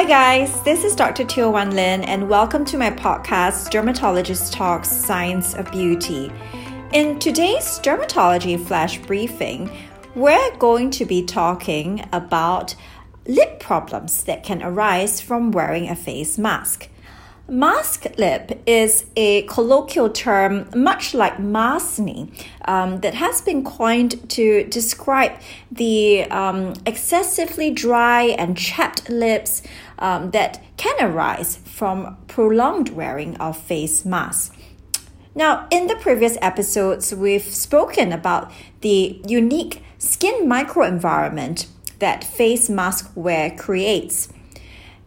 Hi, guys. This is Dr. Teo Wan Lin, and welcome to my podcast, Dermatologist Talks Science of Beauty. In today's dermatology flash briefing, we're going to be talking about lip problems that can arise from wearing a face mask. Mask lip is a colloquial term, much like maskne, um, that has been coined to describe the um, excessively dry and chapped lips um, that can arise from prolonged wearing of face masks. Now, in the previous episodes, we've spoken about the unique skin microenvironment that face mask wear creates.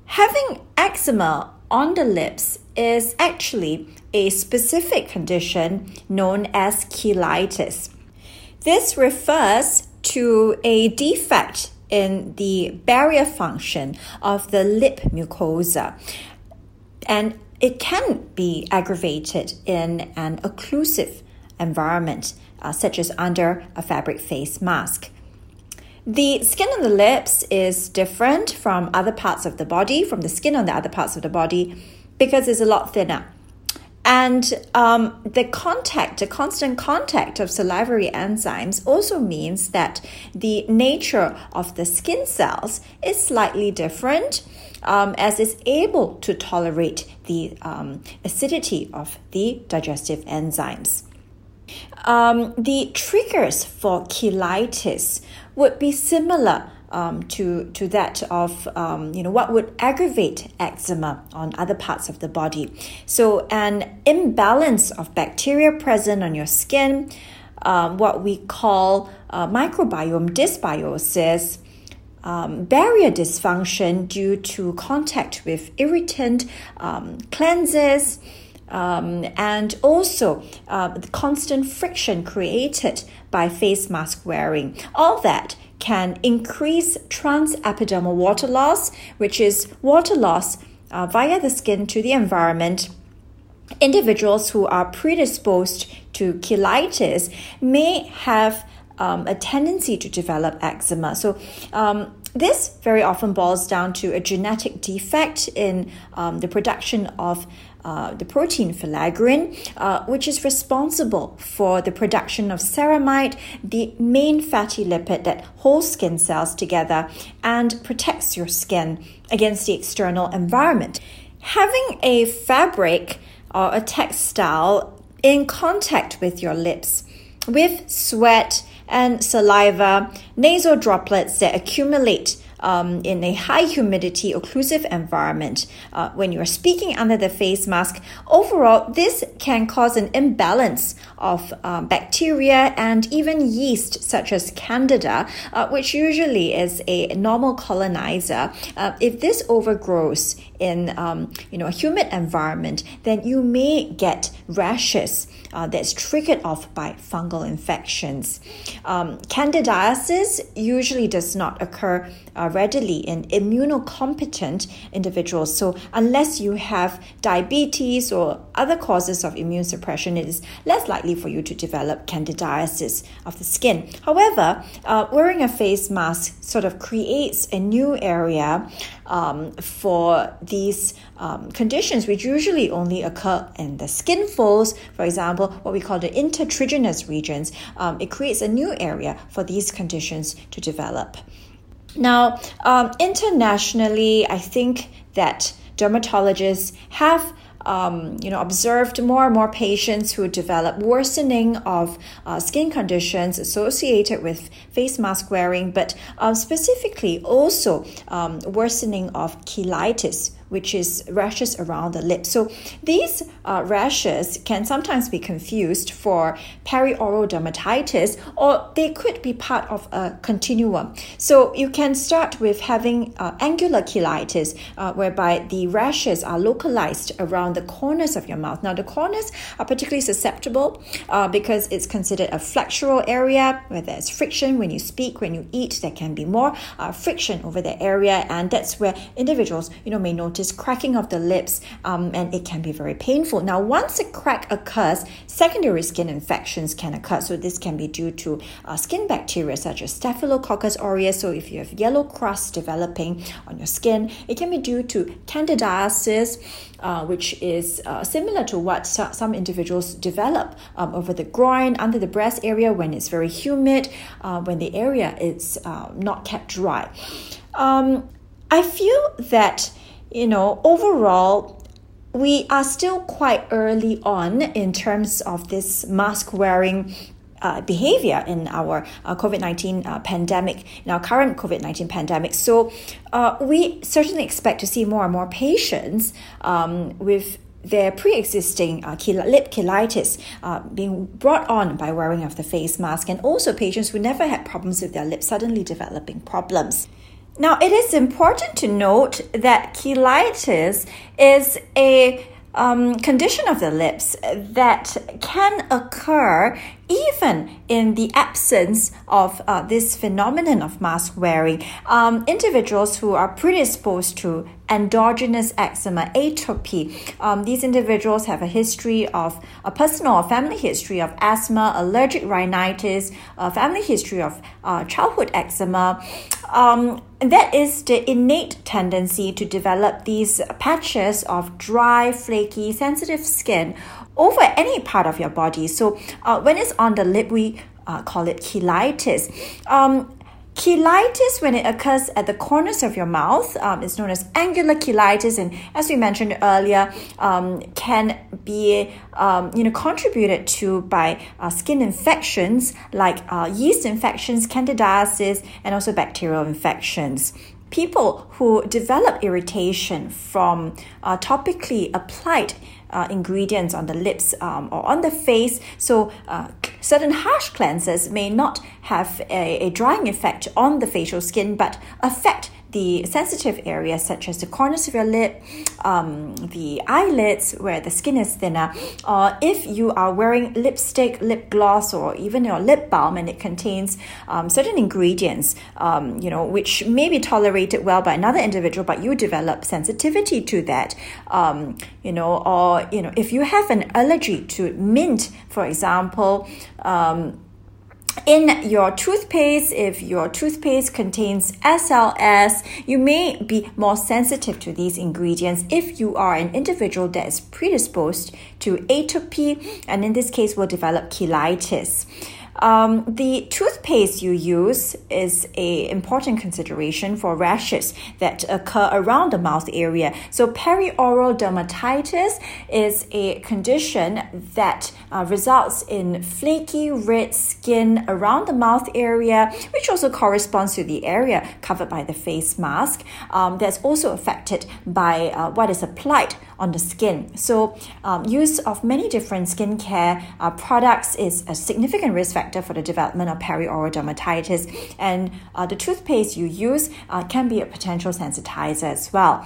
Having eczema on the lips is actually a specific condition known as cheilitis. This refers to a defect in the barrier function of the lip mucosa, and it can be aggravated in an occlusive environment, uh, such as under a fabric face mask. The skin on the lips is different from other parts of the body, from the skin on the other parts of the body, because it's a lot thinner. And um, the contact, the constant contact of salivary enzymes also means that the nature of the skin cells is slightly different um, as it's able to tolerate the um, acidity of the digestive enzymes. Um, the triggers for cheilitis would be similar um, to, to that of um, you know what would aggravate eczema on other parts of the body. So an imbalance of bacteria present on your skin, um, what we call uh, microbiome dysbiosis, um, barrier dysfunction due to contact with irritant um, cleanses, um, and also uh, the constant friction created by face mask wearing. All that can increase transepidermal water loss, which is water loss uh, via the skin to the environment. Individuals who are predisposed to cheilitis may have um, a tendency to develop eczema. So, um, this very often boils down to a genetic defect in um, the production of uh, the protein filaggrin, uh, which is responsible for the production of ceramide, the main fatty lipid that holds skin cells together and protects your skin against the external environment. Having a fabric or a textile in contact with your lips with sweat and saliva, nasal droplets that accumulate um, in a high humidity occlusive environment uh, when you are speaking under the face mask. Overall, this can cause an imbalance of um, bacteria and even yeast, such as Candida, uh, which usually is a normal colonizer. Uh, if this overgrows in um, you know a humid environment, then you may get rashes uh, that's triggered off by fungal infections. Um, candidiasis usually does not occur uh, readily in immunocompetent individuals. So, unless you have diabetes or other causes of immune suppression, it is less likely for you to develop candidiasis of the skin. However, uh, wearing a face mask sort of creates a new area um, for these um, conditions, which usually only occur in the skin folds, for example, what we call the intertriginous regions. Um, it creates a new area for these conditions to develop. Now, um, internationally, I think that dermatologists have um, you know, observed more and more patients who develop worsening of uh, skin conditions associated with face mask wearing, but uh, specifically also um, worsening of cheilitis, which is rashes around the lips. So these uh, rashes can sometimes be confused for perioral dermatitis, or they could be part of a continuum. So you can start with having uh, angular cheilitis, uh, whereby the rashes are localized around the corners of your mouth. Now the corners are particularly susceptible uh, because it's considered a flexural area where there's friction when you speak, when you eat. There can be more uh, friction over the area, and that's where individuals, you know, may notice is cracking of the lips, um, and it can be very painful. Now, once a crack occurs, secondary skin infections can occur. So this can be due to uh, skin bacteria such as Staphylococcus aureus. So if you have yellow crust developing on your skin, it can be due to candidiasis, uh, which is uh, similar to what some individuals develop um, over the groin, under the breast area when it's very humid, uh, when the area is uh, not kept dry. Um, I feel that, you know, overall, we are still quite early on in terms of this mask wearing uh, behavior in our uh, COVID 19 uh, pandemic, in our current COVID 19 pandemic. So, uh, we certainly expect to see more and more patients um, with their pre-existing uh, lip cheilitis uh, being brought on by wearing of the face mask and also patients who never had problems with their lips suddenly developing problems. Now, it is important to note that cheilitis is a um, condition of the lips that can occur even in the absence of uh, this phenomenon of mask wearing, um, individuals who are predisposed to endogenous eczema, atopy, um, these individuals have a history of a personal or family history of asthma, allergic rhinitis, a family history of uh, childhood eczema. Um, and that is the innate tendency to develop these patches of dry, flaky, sensitive skin over any part of your body. So uh, when it's on the lip, we uh, call it cheilitis. Um, Cheilitis, when it occurs at the corners of your mouth, um, is known as angular cheilitis, and as we mentioned earlier, um, can be um, you know contributed to by uh, skin infections like uh, yeast infections, candidiasis, and also bacterial infections people who develop irritation from uh, topically applied uh, ingredients on the lips um, or on the face. So, uh, certain harsh cleansers may not have a, a drying effect on the facial skin but affect the sensitive areas such as the corners of your lip, um, the eyelids where the skin is thinner, or if you are wearing lipstick, lip gloss, or even your lip balm and it contains um, certain ingredients, um, you know, which may be tolerated well by another individual, but you develop sensitivity to that, um, you know, or, you know, if you have an allergy to mint, for example, um, in your toothpaste, if your toothpaste contains SLS, you may be more sensitive to these ingredients if you are an individual that is predisposed to atopy, and in this case, will develop cheilitis. Um, the toothpaste you use is a important consideration for rashes that occur around the mouth area. So perioral dermatitis is a condition that uh, results in flaky red skin around the mouth area, which also corresponds to the area covered by the face mask. Um, that's also affected by uh, what is applied on the skin. So, um, use of many different skincare uh, products is a significant risk factor for the development of perioral dermatitis, and uh, the toothpaste you use uh, can be a potential sensitizer as well.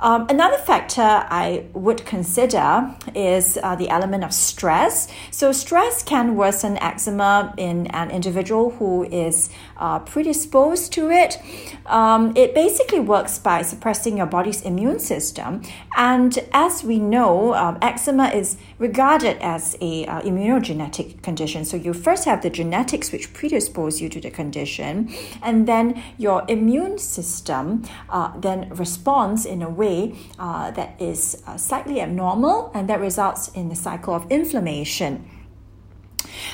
Um, another factor I would consider is uh, the element of stress. So, stress can worsen eczema in an individual who is uh, predisposed to it. Um, it basically works by suppressing your body's immune system. And as we know, um, eczema is regarded as a uh, immunogenetic condition. So, you first have the genetics which predispose you to the condition, and then your immune system uh, then responds in a way way uh, that is uh, slightly abnormal and that results in a cycle of inflammation.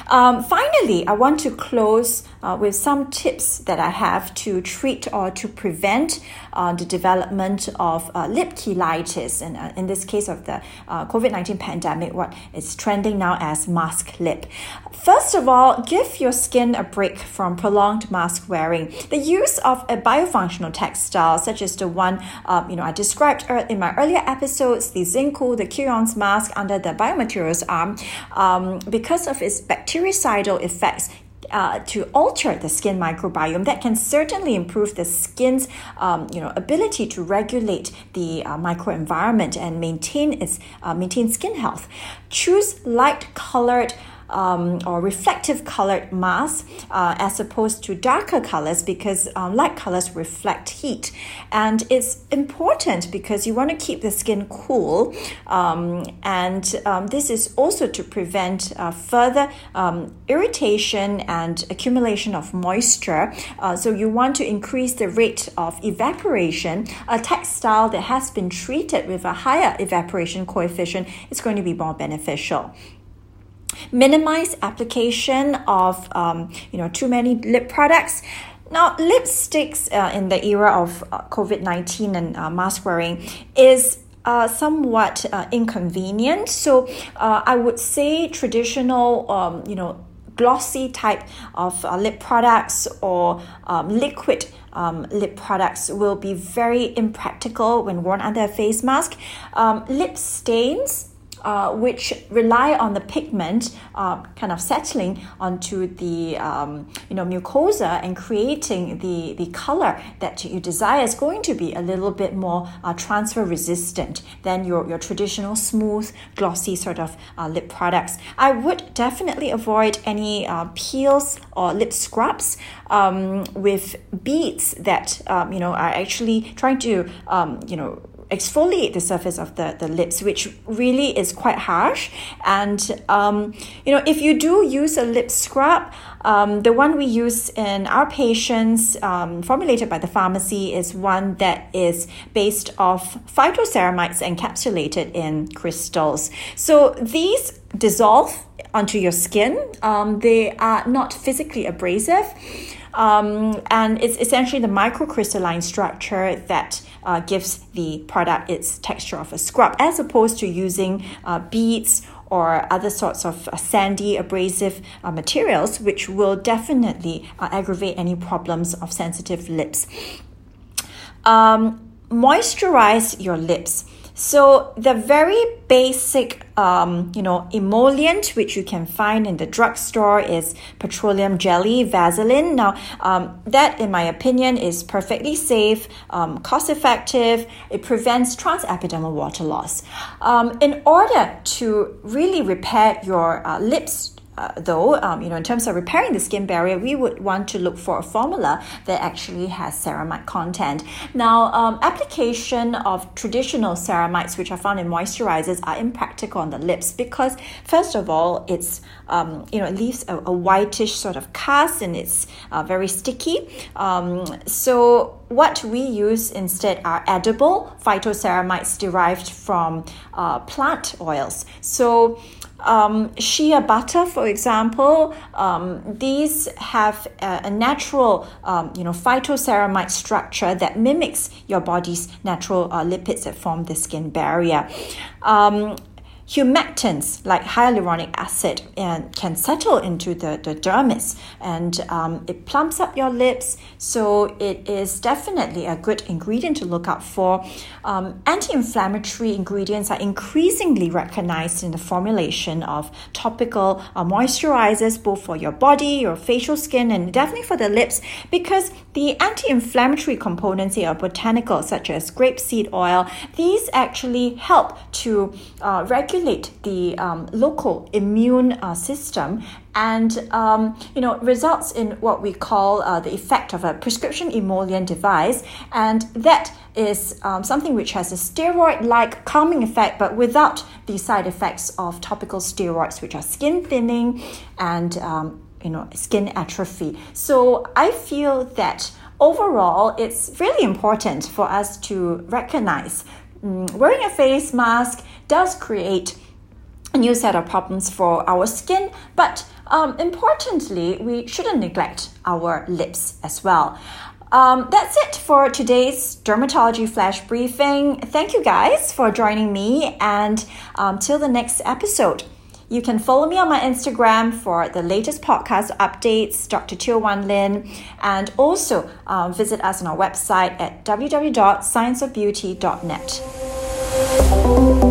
Um, finally, I want to close uh, with some tips that I have to treat or to prevent uh, the development of uh, lip cheilitis, and uh, in this case of the uh, COVID 19 pandemic, what is trending now as mask lip. First of all, give your skin a break from prolonged mask wearing. The use of a biofunctional textile, such as the one um, you know I described in my earlier episodes, the Zinco, the Kuyon's mask under the biomaterials arm, um, because of its bactericidal effects, uh, to alter the skin microbiome that can certainly improve the skin's um, you know ability to regulate the uh, microenvironment and maintain its uh, maintain skin health. Choose light colored um, or reflective colored masks uh, as opposed to darker colors because um, light colors reflect heat. And it's important because you want to keep the skin cool. Um, and um, this is also to prevent uh, further um, irritation and accumulation of moisture. Uh, so you want to increase the rate of evaporation. A textile that has been treated with a higher evaporation coefficient is going to be more beneficial minimize application of um, you know too many lip products now lipsticks uh, in the era of uh, covid-19 and uh, mask wearing is uh, somewhat uh, inconvenient so uh, i would say traditional um, you know glossy type of uh, lip products or um, liquid um, lip products will be very impractical when worn under a face mask. Um, lip stains uh, which rely on the pigment uh, kind of settling onto the um, you know mucosa and creating the, the color that you desire is going to be a little bit more uh, transfer resistant than your, your traditional smooth glossy sort of uh, lip products. I would definitely avoid any uh, peels or lip scrubs um, with beads that um, you know are actually trying to um, you know exfoliate the surface of the, the lips, which really is quite harsh. And, um, you know, if you do use a lip scrub, um, the one we use in our patients, um, formulated by the pharmacy, is one that is based off phytoceramides encapsulated in crystals. So these dissolve onto your skin. Um, they are not physically abrasive. Um, and it's essentially the microcrystalline structure that uh, gives the product its texture of a scrub, as opposed to using uh, beads or other sorts of uh, sandy abrasive uh, materials, which will definitely uh, aggravate any problems of sensitive lips. Um, moisturize your lips. So the very basic, um, you know, emollient which you can find in the drugstore is petroleum jelly, Vaseline. Now, um, that, in my opinion, is perfectly safe, um, cost effective. It prevents transepidermal water loss. Um, in order to really repair your uh, lips uh, though, um, you know, in terms of repairing the skin barrier, we would want to look for a formula that actually has ceramide content. Now, um, application of traditional ceramides, which are found in moisturizers, are impractical on the lips because, first of all, it's um, you know, it leaves a, a, whitish sort of cast and it's uh, very sticky. Um, so what we use instead are edible phytoceramides derived from uh, plant oils. So um, shea butter, for example, um, these have a, a natural, um, you know, phytoceramide structure that mimics your body's natural uh, lipids that form the skin barrier. Um, humectants like hyaluronic acid and can settle into the, the dermis and um, it plumps up your lips. So it is definitely a good ingredient to look out for. Um, anti-inflammatory ingredients are increasingly recognized in the formulation of topical uh, moisturizers both for your body your facial skin and definitely for the lips because the anti-inflammatory components here are botanical such as grapeseed oil. These actually help to uh, regulate regulate the um, local immune uh, system and um, you know results in what we call uh, the effect of a prescription emollient device and that is um, something which has a steroid-like calming effect but without the side effects of topical steroids which are skin thinning and um, you know skin atrophy. So i feel that overall it's really important for us to recognize mm, wearing a face mask does create a new set of problems for our skin, but um, importantly, we shouldn't neglect our lips as well. Um, that's it for today's dermatology flash briefing. Thank you guys for joining me, and um, till the next episode. You can follow me on my Instagram for the latest podcast updates, Dr. Teo Wan Lin, and also um, visit us on our website at www.scienceofbeauty.net.